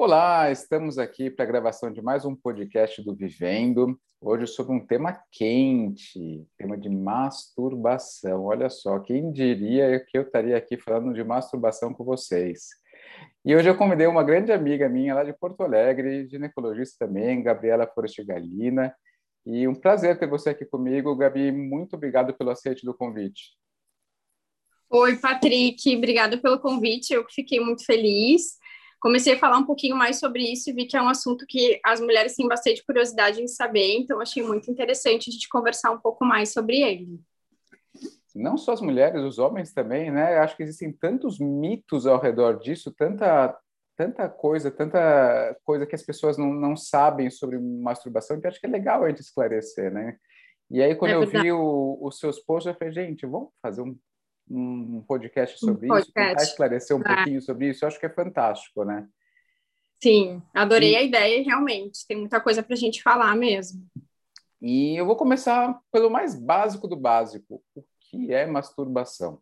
Olá, estamos aqui para a gravação de mais um podcast do Vivendo. Hoje sobre um tema quente, tema de masturbação. Olha só, quem diria que eu estaria aqui falando de masturbação com vocês? E hoje eu convidei uma grande amiga minha lá de Porto Alegre, ginecologista também, Gabriela Forest Galina. E um prazer ter você aqui comigo, Gabi. Muito obrigado pelo aceite do convite. Oi, Patrick, obrigada pelo convite. Eu fiquei muito feliz comecei a falar um pouquinho mais sobre isso e vi que é um assunto que as mulheres têm bastante curiosidade em saber, então achei muito interessante a gente conversar um pouco mais sobre ele. Não só as mulheres, os homens também, né? Acho que existem tantos mitos ao redor disso, tanta tanta coisa, tanta coisa que as pessoas não, não sabem sobre masturbação, que acho que é legal a gente esclarecer, né? E aí, quando é eu vi o, os seus posts, eu falei, gente, vamos fazer um um podcast sobre um podcast. isso, tentar esclarecer um ah. pouquinho sobre isso, eu acho que é fantástico, né? Sim, adorei e... a ideia, realmente. Tem muita coisa para a gente falar mesmo. E eu vou começar pelo mais básico do básico. O que é masturbação?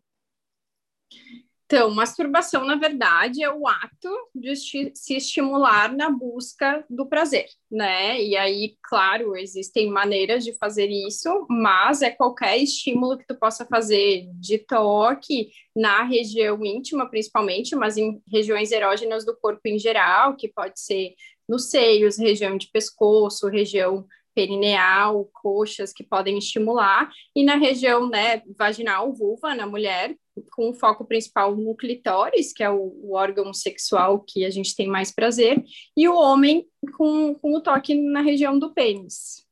Então, masturbação, na verdade, é o ato de se estimular na busca do prazer, né? E aí, claro, existem maneiras de fazer isso, mas é qualquer estímulo que tu possa fazer de toque na região íntima, principalmente, mas em regiões erógenas do corpo em geral, que pode ser nos seios, região de pescoço, região perineal, coxas que podem estimular, e na região né, vaginal, vulva, na mulher, com o foco principal no clitóris, que é o, o, órgão sexual que a gente tem mais prazer, e o homem com, com o toque na região do pênis.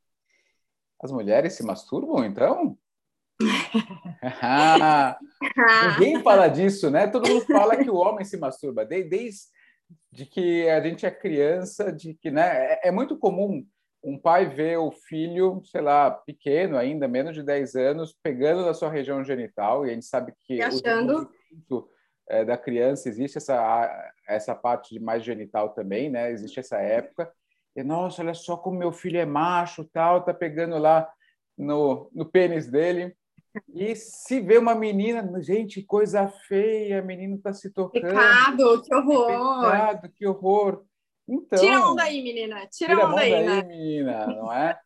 As mulheres se masturbam, então? ah, ninguém fala disso, né? Todo mundo fala que o homem se masturba, desde, desde que a gente é criança, de que né, é, é muito comum um pai vê o filho, sei lá, pequeno ainda, menos de 10 anos, pegando na sua região genital, e a gente sabe que achando... o é, da criança existe essa, essa parte de mais genital também, né? Existe essa época. E, nossa, olha só como meu filho é macho, tal, tá pegando lá no, no pênis dele. E se vê uma menina, gente, coisa feia, a menina está se tocando. Pecado, que horror! Pecado, que horror! Então, Tira a mão daí, menina. Tira, tira a mão daí, daí né? menina, não é?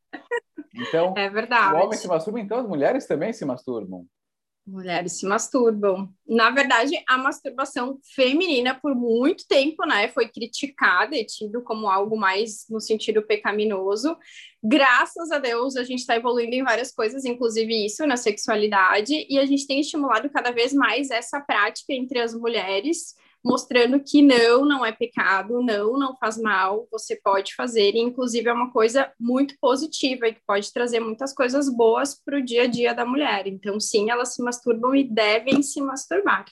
Então, é verdade. o homem se masturba, então as mulheres também se masturbam. Mulheres se masturbam. Na verdade, a masturbação feminina, por muito tempo, né, foi criticada e tido como algo mais no sentido pecaminoso. Graças a Deus, a gente está evoluindo em várias coisas, inclusive isso na sexualidade, e a gente tem estimulado cada vez mais essa prática entre as mulheres mostrando que não, não é pecado, não, não faz mal, você pode fazer, e inclusive é uma coisa muito positiva e que pode trazer muitas coisas boas para o dia a dia da mulher. Então, sim, elas se masturbam e devem se masturbar.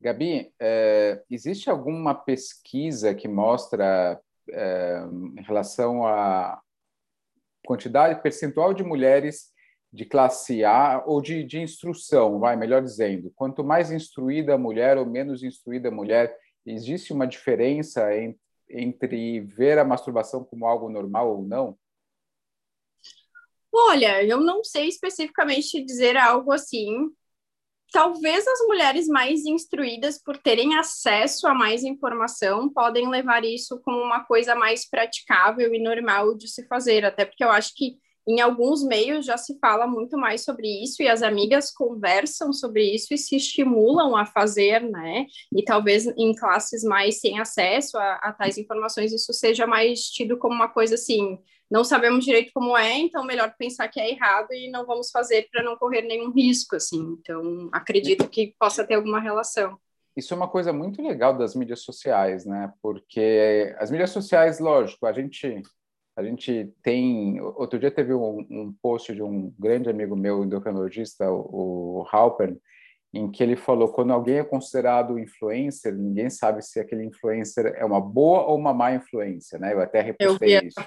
Gabi, é, existe alguma pesquisa que mostra é, em relação à quantidade percentual de mulheres de classe A ou de, de instrução, vai, melhor dizendo. Quanto mais instruída a mulher ou menos instruída a mulher, existe uma diferença em, entre ver a masturbação como algo normal ou não? Olha, eu não sei especificamente dizer algo assim. Talvez as mulheres mais instruídas, por terem acesso a mais informação, podem levar isso como uma coisa mais praticável e normal de se fazer, até porque eu acho que em alguns meios já se fala muito mais sobre isso e as amigas conversam sobre isso e se estimulam a fazer, né? E talvez em classes mais sem acesso a, a tais informações isso seja mais tido como uma coisa assim, não sabemos direito como é, então melhor pensar que é errado e não vamos fazer para não correr nenhum risco, assim. Então acredito que possa ter alguma relação. Isso é uma coisa muito legal das mídias sociais, né? Porque as mídias sociais, lógico, a gente a gente tem. Outro dia teve um, um post de um grande amigo meu, endocrinologista, o, o Halpern, em que ele falou: quando alguém é considerado influencer, ninguém sabe se aquele influencer é uma boa ou uma má influência, né? Eu até repostei eu isso.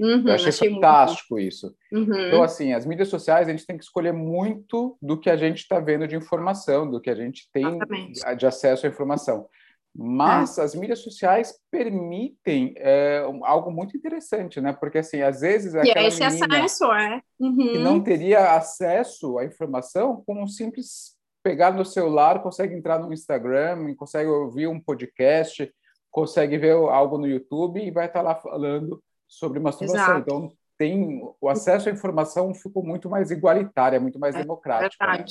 Uhum, eu achei, achei fantástico muito. isso. Uhum. Então, assim, as mídias sociais, a gente tem que escolher muito do que a gente está vendo de informação, do que a gente tem Exatamente. de acesso à informação. Mas é. as mídias sociais permitem é, algo muito interessante, né? Porque, assim, às vezes... É esse acesso, é. Uhum. Que não teria acesso à informação, com um simples pegar no celular, consegue entrar no Instagram, consegue ouvir um podcast, consegue ver algo no YouTube e vai estar lá falando sobre masturbação. Exato. Então, tem o acesso à informação ficou muito mais igualitário, muito mais É democrático. né?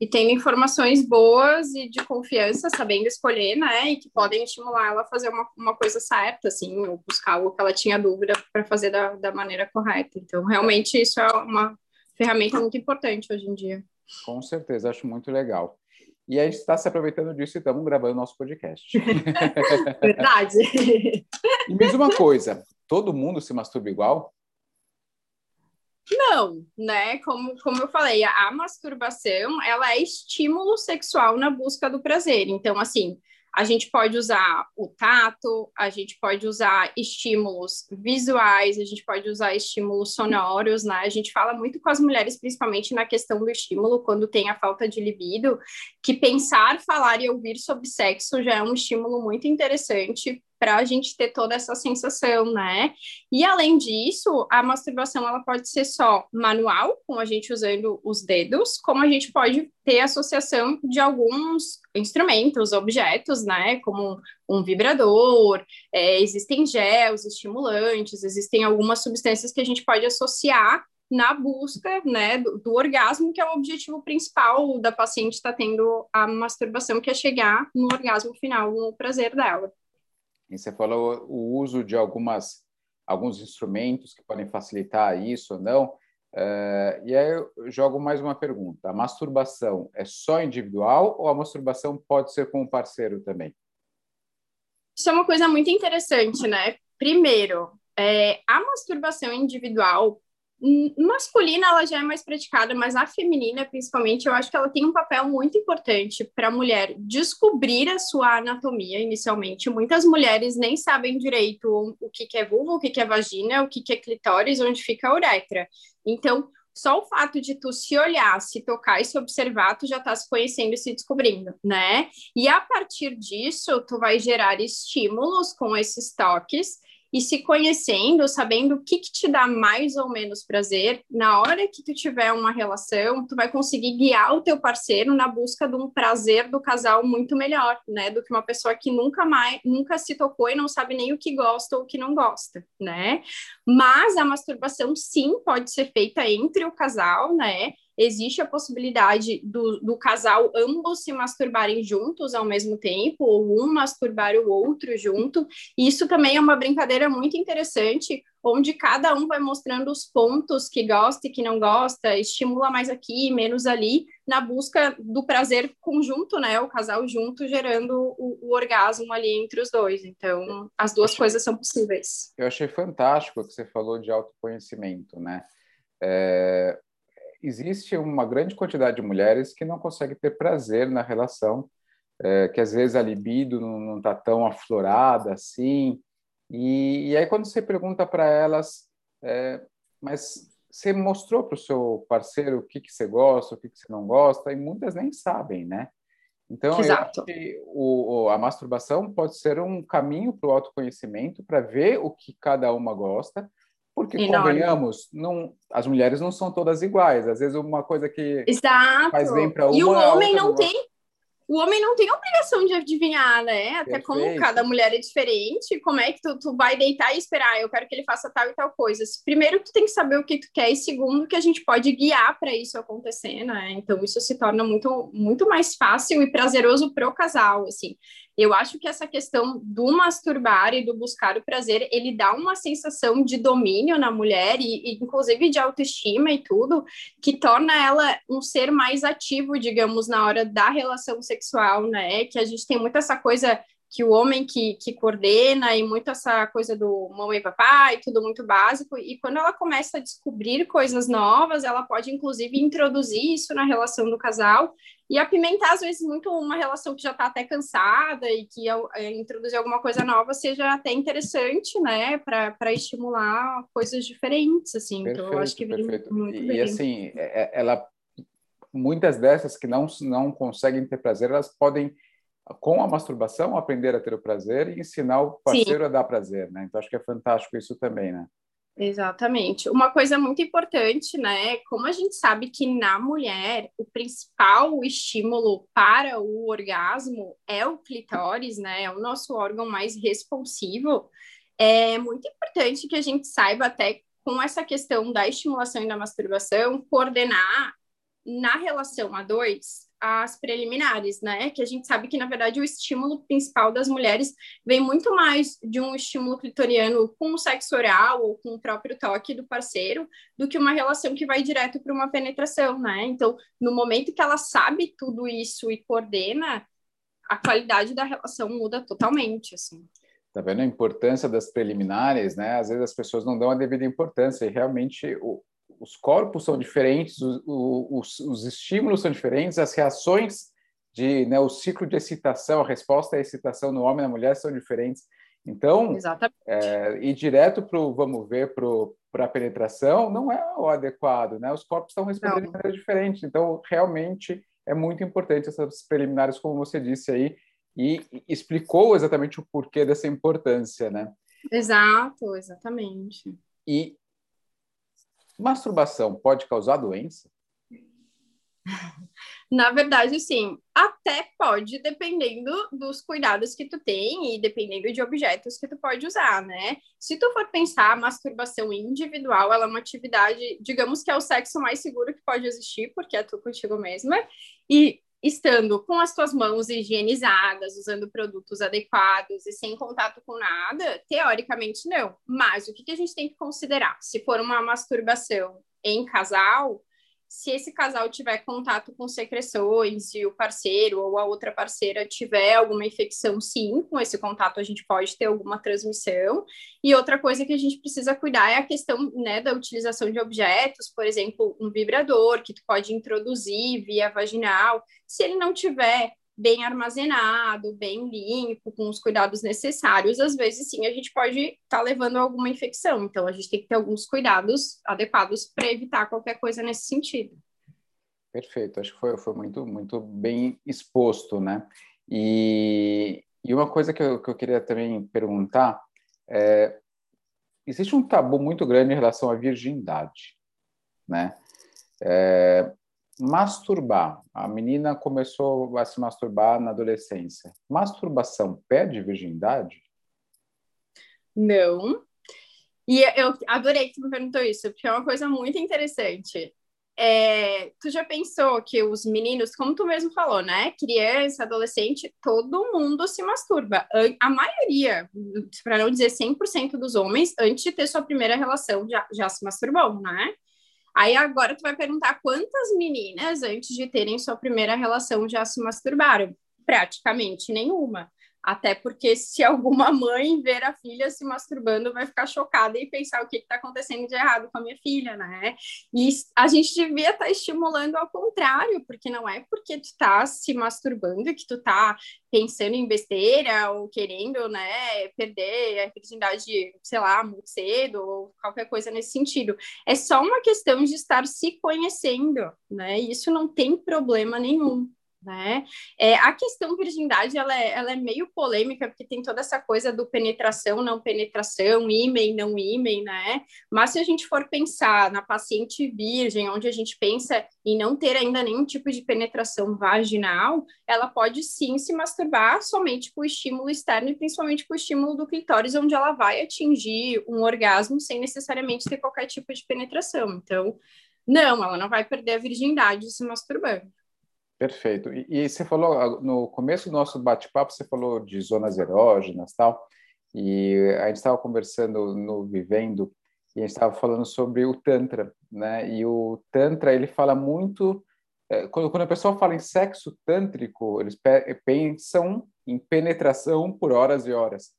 E tendo informações boas e de confiança, sabendo escolher, né? E que podem estimular ela a fazer uma, uma coisa certa, assim, ou buscar algo que ela tinha dúvida para fazer da, da maneira correta. Então, realmente, isso é uma ferramenta muito importante hoje em dia. Com certeza, acho muito legal. E a gente está se aproveitando disso e estamos gravando nosso podcast. Verdade. E me diz uma coisa: todo mundo se masturba igual? Não, né? Como, como eu falei, a masturbação, ela é estímulo sexual na busca do prazer. Então, assim, a gente pode usar o tato, a gente pode usar estímulos visuais, a gente pode usar estímulos sonoros, né? A gente fala muito com as mulheres, principalmente na questão do estímulo, quando tem a falta de libido, que pensar, falar e ouvir sobre sexo já é um estímulo muito interessante para a gente ter toda essa sensação, né? E além disso, a masturbação ela pode ser só manual, com a gente usando os dedos, como a gente pode ter associação de alguns instrumentos, objetos, né? Como um vibrador, é, existem gels, estimulantes, existem algumas substâncias que a gente pode associar na busca né, do, do, orgasmo, que é o objetivo principal da paciente estar tá tendo a masturbação, que é chegar no orgasmo final, no prazer dela. E você falou o uso de algumas alguns instrumentos que podem facilitar isso ou não. Uh, e aí eu jogo mais uma pergunta: a masturbação é só individual ou a masturbação pode ser com o parceiro também? Isso é uma coisa muito interessante, né? Primeiro, é, a masturbação individual masculina ela já é mais praticada, mas a feminina, principalmente, eu acho que ela tem um papel muito importante para a mulher descobrir a sua anatomia inicialmente. Muitas mulheres nem sabem direito o que, que é vulva, o que, que é vagina, o que, que é clitóris, onde fica a uretra. Então, só o fato de tu se olhar, se tocar e se observar, tu já tá se conhecendo e se descobrindo, né? E a partir disso, tu vai gerar estímulos com esses toques e se conhecendo, sabendo o que, que, te dá mais ou menos prazer, na hora que tu tiver uma relação, tu vai conseguir guiar o teu parceiro na busca de um prazer do casal muito melhor, né, do que uma pessoa que nunca mais, nunca se tocou e não sabe nem o que gosta ou o que não gosta, né? Mas a masturbação sim pode ser feita entre o casal, né? Existe a possibilidade do, do, casal ambos se masturbarem juntos ao mesmo tempo, ou um masturbar o outro junto. E isso também é uma brincadeira muito interessante, onde cada um vai mostrando os pontos que gosta e que não gosta, estimula mais aqui, menos ali, na busca do prazer conjunto, né? O casal junto gerando o, o orgasmo ali entre os dois. Então, as duas achei, coisas são possíveis. Eu achei fantástico o que você falou de autoconhecimento, né? É, existe uma grande quantidade de mulheres que não conseguem ter prazer na relação, é, que às vezes a libido não está tão aflorada assim. E, e, aí, quando você pergunta para elas, é, mas você mostrou para o seu parceiro o que, que você gosta, o que, que você não gosta, e muitas nem sabem, né? Então, Exato. o, a masturbação pode ser um caminho para o autoconhecimento, para ver o que cada uma gosta, porque, Enorme. convenhamos, não, as mulheres não são todas iguais. Às vezes, uma coisa que Exato. faz bem para uma. E o homem não tem. O homem não tem obrigação de adivinhar, né? Até Perfeito. como cada mulher é diferente, como é que tu, tu vai deitar e esperar? Eu quero que ele faça tal e tal coisa. Primeiro, tu tem que saber o que tu quer, e segundo, que a gente pode guiar para isso acontecer, né? Então, isso se torna muito, muito mais fácil e prazeroso pro casal, assim. Eu acho que essa questão do masturbar e do buscar o prazer, ele dá uma sensação de domínio na mulher e, e, inclusive de autoestima e tudo, que torna ela um ser mais ativo, digamos, na hora da relação sexual, né? Que a gente tem muito essa coisa que o homem que, que coordena e muito essa coisa do mamãe e papai, tudo muito básico, e quando ela começa a descobrir coisas novas, ela pode inclusive introduzir isso na relação do casal e apimentar às vezes muito uma relação que já está até cansada e que é, introduzir alguma coisa nova seja até interessante, né, para estimular coisas diferentes, assim, perfeito, então eu acho que perfeito. muito e, bem. e assim, é, é, ela muitas dessas que não não conseguem ter prazer, elas podem com a masturbação, aprender a ter o prazer e ensinar o parceiro Sim. a dar prazer, né? Então, acho que é fantástico isso também, né? Exatamente. Uma coisa muito importante, né? Como a gente sabe que na mulher o principal estímulo para o orgasmo é o clitóris, né? É o nosso órgão mais responsivo. É muito importante que a gente saiba até com essa questão da estimulação e da masturbação coordenar na relação a dois as preliminares, né? Que a gente sabe que, na verdade, o estímulo principal das mulheres vem muito mais de um estímulo clitoriano com o sexo oral ou com o próprio toque do parceiro, do que uma relação que vai direto para uma penetração, né? Então, no momento que ela sabe tudo isso e coordena, a qualidade da relação muda totalmente, assim. Tá vendo a importância das preliminares, né? Às vezes as pessoas não dão a devida importância e realmente o, os corpos são diferentes, os, os, os, estímulos são diferentes, as reações de, né, o ciclo de excitação, a resposta à excitação no homem e na mulher são diferentes. Então, é, ir direto para o vamos ver para a penetração não é o adequado, né? Os corpos estão respondendo não. de maneira diferente. Então, realmente é muito importante essas preliminares, como você disse aí, e explicou exatamente o porquê dessa importância, né? Exato, exatamente. E Masturbação pode causar doença? Na verdade, sim, até pode, dependendo dos cuidados que tu tem e dependendo de objetos que tu pode usar, né? Se tu for pensar, a masturbação individual, ela é uma atividade, digamos que é o sexo mais seguro que pode existir, porque é tu contigo mesma, e estando com as tuas mãos higienizadas, usando produtos adequados e sem contato com nada, teoricamente não. Mas o que, que a gente tem que considerar? Se for uma masturbação em casal, se esse casal tiver contato com secreções e o parceiro ou a outra parceira tiver alguma infecção, sim, com esse contato a gente pode ter alguma transmissão. E outra coisa que a gente precisa cuidar é a questão né, da utilização de objetos, por exemplo, um vibrador que tu pode introduzir via vaginal. Se ele não tiver bem armazenado, bem limpo, com os cuidados necessários, às vezes sim a gente pode estar tá levando alguma infecção. Então a gente tem que ter alguns cuidados adequados para evitar qualquer coisa nesse sentido. Perfeito, acho que foi, foi muito, muito bem exposto, né? E, e uma coisa que eu, que eu queria também perguntar é, existe um tabu muito grande em relação à virgindade, né? É, Masturbar. A menina começou a se masturbar na adolescência. Masturbação perde virgindade? Não. E eu adorei que tu me perguntou isso, porque é uma coisa muito interessante. É, tu já pensou que os meninos, como tu mesmo falou, né? Criança, adolescente, todo mundo se masturba. A maioria, para não dizer 100% dos homens, antes de ter sua primeira relação, já, já se masturbou, né? Aí agora tu vai perguntar quantas meninas, antes de terem sua primeira relação, já se masturbaram? Praticamente nenhuma. Até porque se alguma mãe ver a filha se masturbando, vai ficar chocada e pensar o que está acontecendo de errado com a minha filha, né? E a gente devia estar tá estimulando ao contrário, porque não é porque tu está se masturbando que tu está pensando em besteira ou querendo, né, perder a virgindade, sei lá, muito cedo ou qualquer coisa nesse sentido. É só uma questão de estar se conhecendo, né? E isso não tem problema nenhum né? É, a questão virgindade, ela é, ela é meio polêmica, porque tem toda essa coisa do penetração, não penetração, ímen, não ímen, né? Mas se a gente for pensar na paciente virgem, onde a gente pensa em não ter ainda nenhum tipo de penetração vaginal, ela pode sim se masturbar somente com o estímulo externo e principalmente com o estímulo do clitóris, onde ela vai atingir um orgasmo sem necessariamente ter qualquer tipo de penetração. Então, não, ela não vai perder a virgindade se masturbando. Perfeito. E, e, você falou, ah, no começo do nosso bate-papo, você falou de zonas erógenas tal, e a gente estava conversando no Vivendo, e a gente estava falando sobre o Tantra, né? E o Tantra, ele fala muito... É, quando, quando a pessoa fala em sexo tântrico, eles pensam em penetração por horas e horas.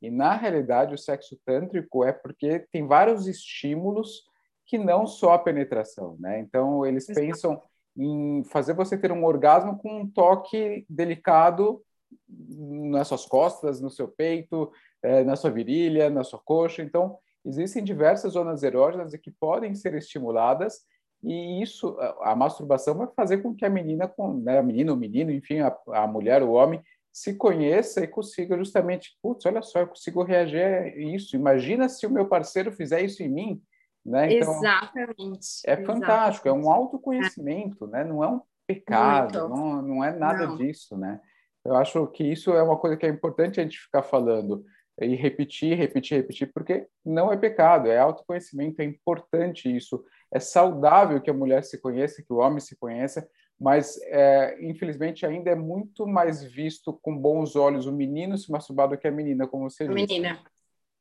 E, na realidade, o sexo tântrico é porque tem vários estímulos que não só a penetração, né? Então, eles pensam em fazer você ter um orgasmo com um toque delicado nas suas costas, no seu peito, é, na sua virilha, na sua coxa. Então, existem diversas zonas erógenas que podem ser estimuladas e isso, a masturbação vai fazer com que a menina, né, a menina, o menino, enfim, a, a mulher, o homem, se conheça e consiga justamente, putz, olha só, eu consigo reagir a isso. Imagina se o meu parceiro fizer isso em mim, né? Então, Exatamente. É fantástico, Exatamente. é um autoconhecimento, né? Não é um pecado, não, não é nada não. disso, né? Eu acho que isso é uma coisa que é importante a gente ficar falando e repetir, repetir, repetir, porque não é pecado, é autoconhecimento, é importante isso. É saudável que a mulher se conheça, que o homem se conheça, mas é, infelizmente ainda é muito mais visto com bons olhos o menino se masturbar do que a menina, como você disse. Menina.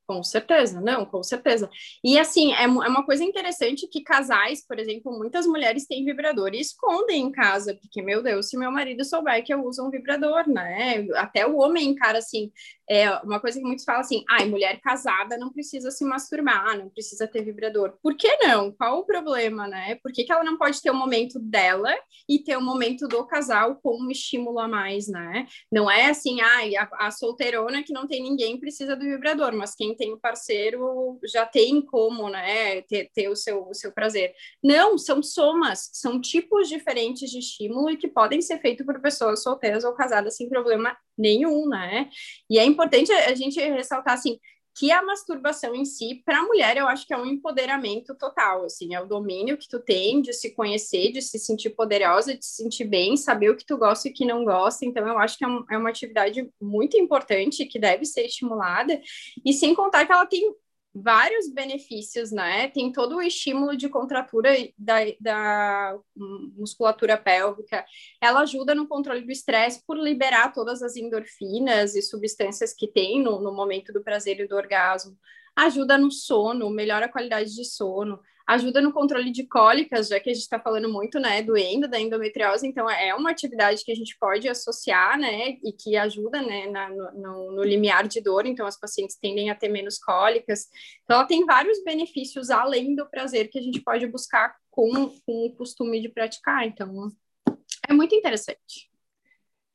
Com certeza, não, com certeza. E assim, é, é uma coisa interessante que casais, por exemplo, muitas mulheres têm vibrador e escondem em casa, porque, meu Deus, se meu marido souber que eu uso um vibrador, né? Até o homem encara assim, é uma coisa que muitos falam assim, ai, mulher casada não precisa se masturbar, não precisa ter vibrador. Por que não? Qual o problema, né? Por que, que ela não pode ter o momento dela e ter o momento do casal com um estímulo a mais, né? Não é assim, ai, a, a solteirona que não tem ninguém precisa do vibrador, mas quem tem um parceiro já tem como, né, ter, ter o, seu, o seu prazer. Não, são somas, são tipos diferentes de estímulo e que podem ser feitos por pessoas solteiras ou casadas sem problema nenhum, né? E é importante a gente ressaltar assim que a masturbação em si, para a mulher, eu acho que é um empoderamento total, assim, é o domínio que tu tem de se conhecer, de se sentir poderosa, de se sentir bem, saber o que tu gosta e o que não gosta, então eu acho que é, um, é uma atividade muito importante, que deve ser estimulada, e sem contar que ela tem vários benefícios, né? Tem todo o estímulo de contratura da, da musculatura pélvica. Ela ajuda no controle do estresse por liberar todas as endorfinas e substâncias que tem no, no momento do prazer e do orgasmo. Ajuda no sono, melhora a qualidade de sono ajuda no controle de cólicas, já que a gente está falando muito, né, do endo, da endometriose, então é uma atividade que a gente pode associar, né, e que ajuda, né, na, no, no, limiar de dor, então as pacientes tendem a ter menos cólicas, então ela tem vários benefícios além do prazer que a gente pode buscar com, com o costume de praticar, então é muito interessante.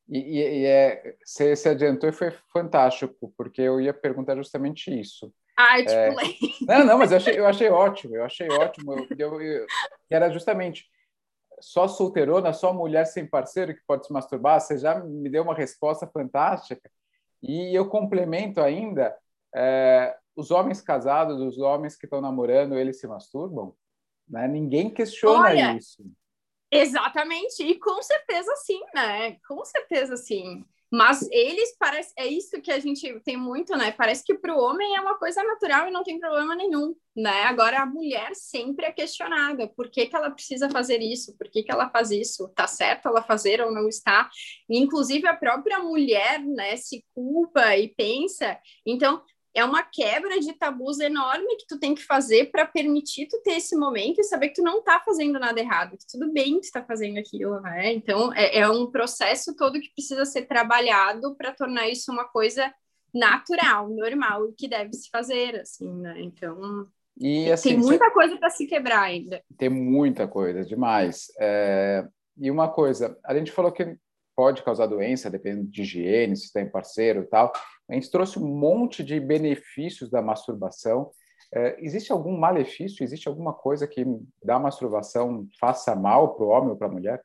E, e, e é, você se adiantou e foi fantástico, porque eu ia perguntar justamente isso. Ai, tipo, é... Não, não, mas eu achei, eu achei ótimo, eu achei ótimo. Eu, eu, eu, era justamente só solteirona, só mulher sem parceiro que pode se masturbar. Você já me deu uma resposta fantástica. E eu complemento ainda: é, os homens casados, os homens que estão namorando, eles se masturbam? Né? Ninguém questiona Olha, isso. Exatamente, e com certeza sim, né? Com certeza sim. Mas eles parece é isso que a gente tem muito, né? Parece que para o homem é uma coisa natural e não tem problema nenhum, né? Agora a mulher sempre é questionada, por que, que ela precisa fazer isso? Por que, que ela faz isso? Tá certo ela fazer ou não está? E, inclusive a própria mulher, né, se culpa e pensa. Então, é uma quebra de tabus enorme que tu tem que fazer para permitir tu ter esse momento e saber que tu não está fazendo nada errado, que tudo bem que tu está fazendo aquilo, né? Então é, é, um processo todo que precisa ser trabalhado para tornar isso uma coisa natural, normal e que deve se fazer, assim, né? Então e, assim, tem muita você... coisa para se quebrar ainda. Tem muita coisa, demais. É... E uma coisa, a gente falou que pode causar doença, dependendo de higiene, se tem parceiro e tal. A gente trouxe um monte de benefícios da masturbação. É, existe algum malefício? Existe alguma coisa que da masturbação faça mal para o homem ou para a mulher?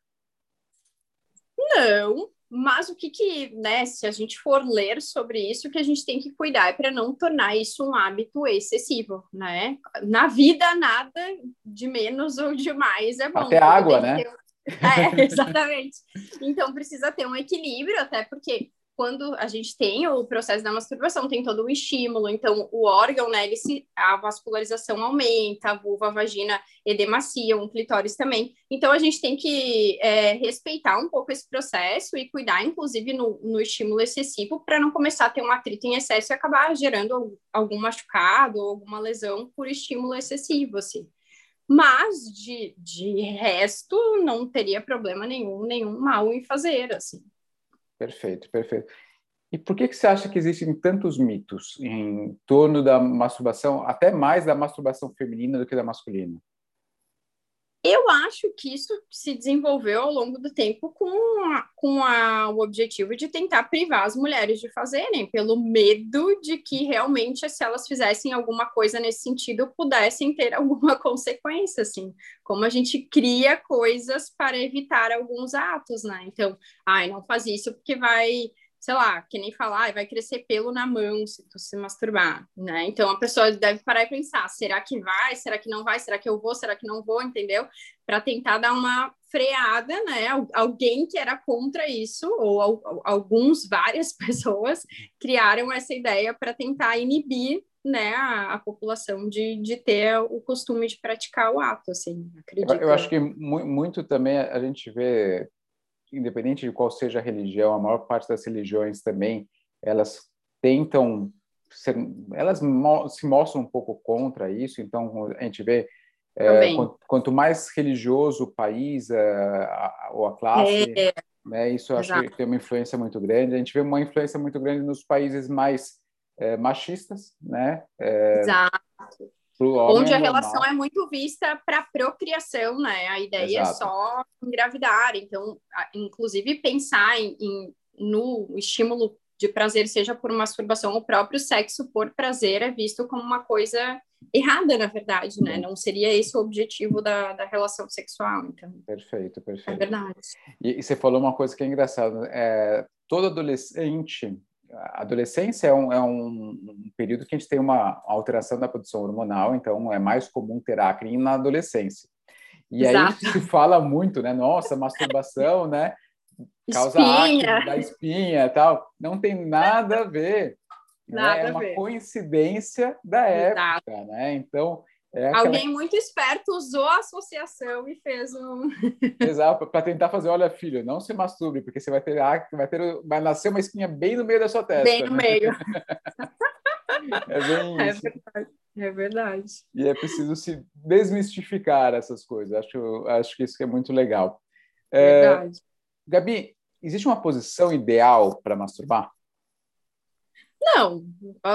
Não, mas o que que, né, se a gente for ler sobre isso, o que a gente tem que cuidar é para não tornar isso um hábito excessivo, né? Na vida, nada de menos ou de mais é bom. Até água, né? Ter... É, exatamente. Então precisa ter um equilíbrio, até porque quando a gente tem o processo da masturbação, tem todo o estímulo, então o órgão, né, ele se, a vascularização aumenta, a vulva, a vagina edemacia, um clitóris também. Então a gente tem que é, respeitar um pouco esse processo e cuidar, inclusive, no, no estímulo excessivo, para não começar a ter um atrito em excesso e acabar gerando algum machucado ou alguma lesão por estímulo excessivo, assim. Mas de, de resto, não teria problema nenhum, nenhum mal em fazer, assim. Perfeito, perfeito. E por que, que você acha que existem tantos mitos em torno da masturbação, até mais da masturbação feminina do que da masculina? Eu acho que isso se desenvolveu ao longo do tempo com, a, com a, o objetivo de tentar privar as mulheres de fazerem, pelo medo de que realmente, se elas fizessem alguma coisa nesse sentido, pudessem ter alguma consequência, assim. Como a gente cria coisas para evitar alguns atos, né? Então, ai, não faz isso porque vai sei lá, que nem falar, vai crescer pelo na mão se tu se masturbar, né? Então a pessoa deve parar e pensar: será que vai? Será que não vai? Será que eu vou? Será que não vou? Entendeu? Para tentar dar uma freada, né? Alguém que era contra isso, ou alguns, várias pessoas, criaram essa ideia para tentar inibir né, a, a, população de, de ter o costume de praticar o ato, assim, acredito. Eu, eu acho que muito também a gente vê independente de qual seja a religião, a maior parte das religiões também, elas tentam ser, elas mo se mostram um pouco contra isso, então a gente vê é, quanto, quanto, mais religioso o país a, a, ou a classe, é. né, isso acho Exato. que tem uma influência muito grande. A gente vê uma influência muito grande nos países mais é, machistas, né? É, Exato Onde a relação é muito vista para procriação, né? A ideia é Exato. é só engravidar. Então, inclusive, pensar em, em, no estímulo de prazer, seja por masturbação ou próprio sexo por prazer, é visto como uma coisa errada, na verdade, né? Não seria esse o objetivo da, da relação sexual, então. Perfeito, perfeito. É verdade. E, e você falou uma coisa que é engraçada. É, todo adolescente a adolescência é um, é um, período que a gente tem uma alteração da produção hormonal, então é mais comum ter acne na adolescência. E Exato. aí se fala muito, né? Nossa, masturbação, né? Causa espinha. acne, da espinha tal. Não tem nada a ver. Né? Nada né? É uma coincidência da Exato. época, né? Então, é aquela... Alguém muito esperto usou a associação e fez um. Exato, para tentar fazer, olha, filho, não se masturbe, porque você vai ter, vai ter, vai nascer uma espinha bem no meio da sua testa. Bem no né? meio. é bem é isso. É verdade. É verdade. E é preciso se desmistificar essas coisas. Acho, acho que isso é muito legal. É, verdade. Gabi, existe uma posição ideal para masturbar? Não,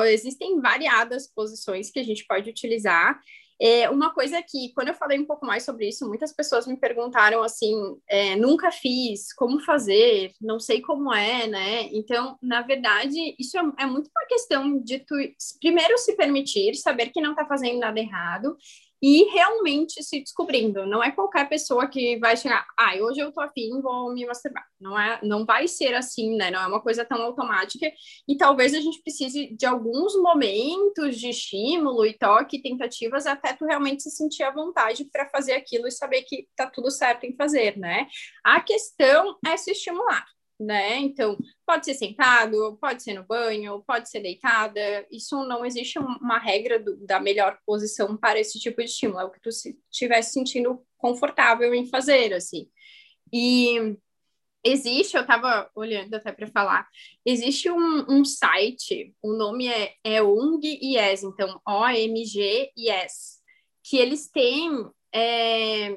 existem variadas posições que a gente pode utilizar. É, uma coisa que, quando eu falei um pouco mais sobre isso, muitas pessoas me perguntaram assim: é, nunca fiz, como fazer, não sei como é, né? Então, na verdade, isso é, é muito uma questão de tu, primeiro, se permitir, saber que não está fazendo nada errado, e realmente se descobrindo. Não é qualquer pessoa que vai chegar, ah, hoje eu tô afim, vou me masturbar. Não é, não vai ser assim, né? Não é uma coisa tão automática. E talvez a gente precise de alguns momentos de estímulo e toque, tentativas, até tu realmente se sentir à vontade para fazer aquilo e saber que tá tudo certo em fazer, né? A questão é se estimular né? Então, pode ser sentado, pode ser no banho, pode ser deitada. Isso não existe uma regra do, da melhor posição para esse tipo de estímulo, é o que tu estiver se sentindo confortável em fazer, assim. E existe, eu estava olhando até para falar, existe um, um, site, o nome é, é ONG IES, então O-M-G IES, que eles têm. É,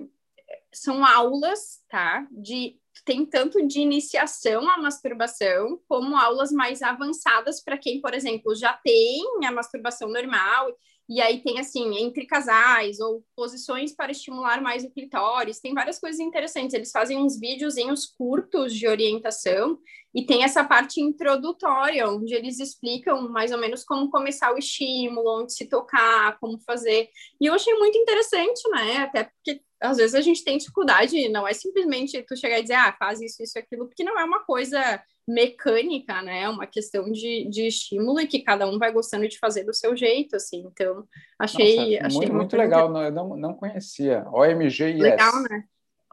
são aulas, tá? De tem tanto de iniciação à masturbação, como aulas mais avançadas para quem, por exemplo, já tem a masturbação normal, e aí tem assim, entre casais, ou posições para estimular mais o clitóris, tem várias coisas interessantes. Eles fazem uns videozinhos curtos de orientação, e tem essa parte introdutória, onde eles explicam mais ou menos como começar o estímulo, onde se tocar, como fazer. E eu achei muito interessante, né? Até porque às vezes a gente tem dificuldade, não é simplesmente tu chegar e dizer, ah, faz isso, isso, aquilo, porque não é uma coisa mecânica, né? É uma questão de, de estímulo e que cada um vai gostando de fazer do seu jeito, assim. Então, achei. Nossa, achei muito, muito legal, não, eu não, não conhecia. OMG Yes. Legal, né?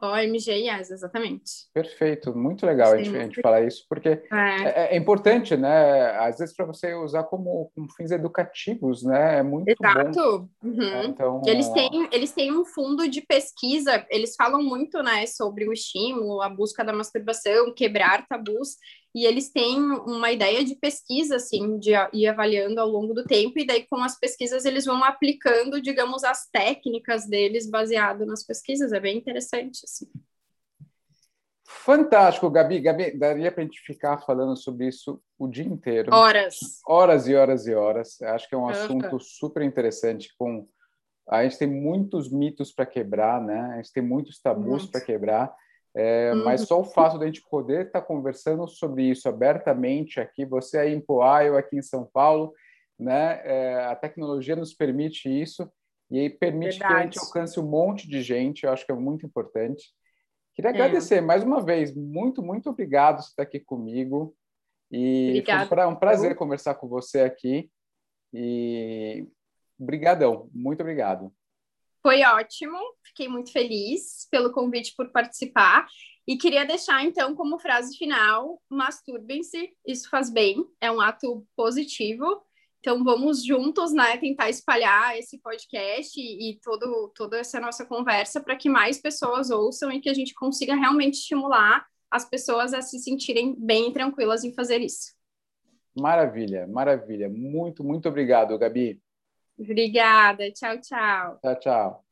OMG Yes, exatamente. Perfeito, muito legal a gente, a gente falar isso, porque é, é, é importante, né? Às vezes para você usar como, como, fins educativos, né? É muito Exato. bom. Uhum. Então, eles têm, eles têm um fundo de pesquisa, eles falam muito, né, sobre o estímulo, a busca da masturbação, quebrar tabus, e eles têm uma ideia de pesquisa, assim, de ir avaliando ao longo do tempo, e daí com as pesquisas eles vão aplicando, digamos, as técnicas deles baseado nas pesquisas, é bem interessante, assim. Fantástico, Gabi. Gabi, daria para a gente ficar falando sobre isso o dia inteiro. Horas. Horas e horas e horas. Acho que é um assunto super interessante. Com a gente tem muitos mitos para quebrar, né? A gente tem muitos tabus para quebrar. É, uhum. Mas só o fato de a gente poder estar tá conversando sobre isso abertamente aqui, você aí em Poá, eu aqui em São Paulo, né? É, a tecnologia nos permite isso e aí permite Verdade. que a gente alcance um monte de gente. Eu acho que é muito importante. Queria é. agradecer mais uma vez, muito, muito obrigado por estar aqui comigo. E Obrigada. foi um prazer conversar com você aqui. E brigadão, muito obrigado. Foi ótimo, fiquei muito feliz pelo convite por participar. E queria deixar, então, como frase final: masturbem-se, isso faz bem, é um ato positivo. Então, vamos juntos, né, tentar espalhar esse podcast e, e todo, toda essa nossa conversa para que mais pessoas ouçam e que a gente consiga realmente estimular as pessoas a se sentirem bem e tranquilas em fazer isso. Maravilha, maravilha. Muito, muito obrigado, Gabi. Obrigada. Tchau, tchau. Tchau, tchau.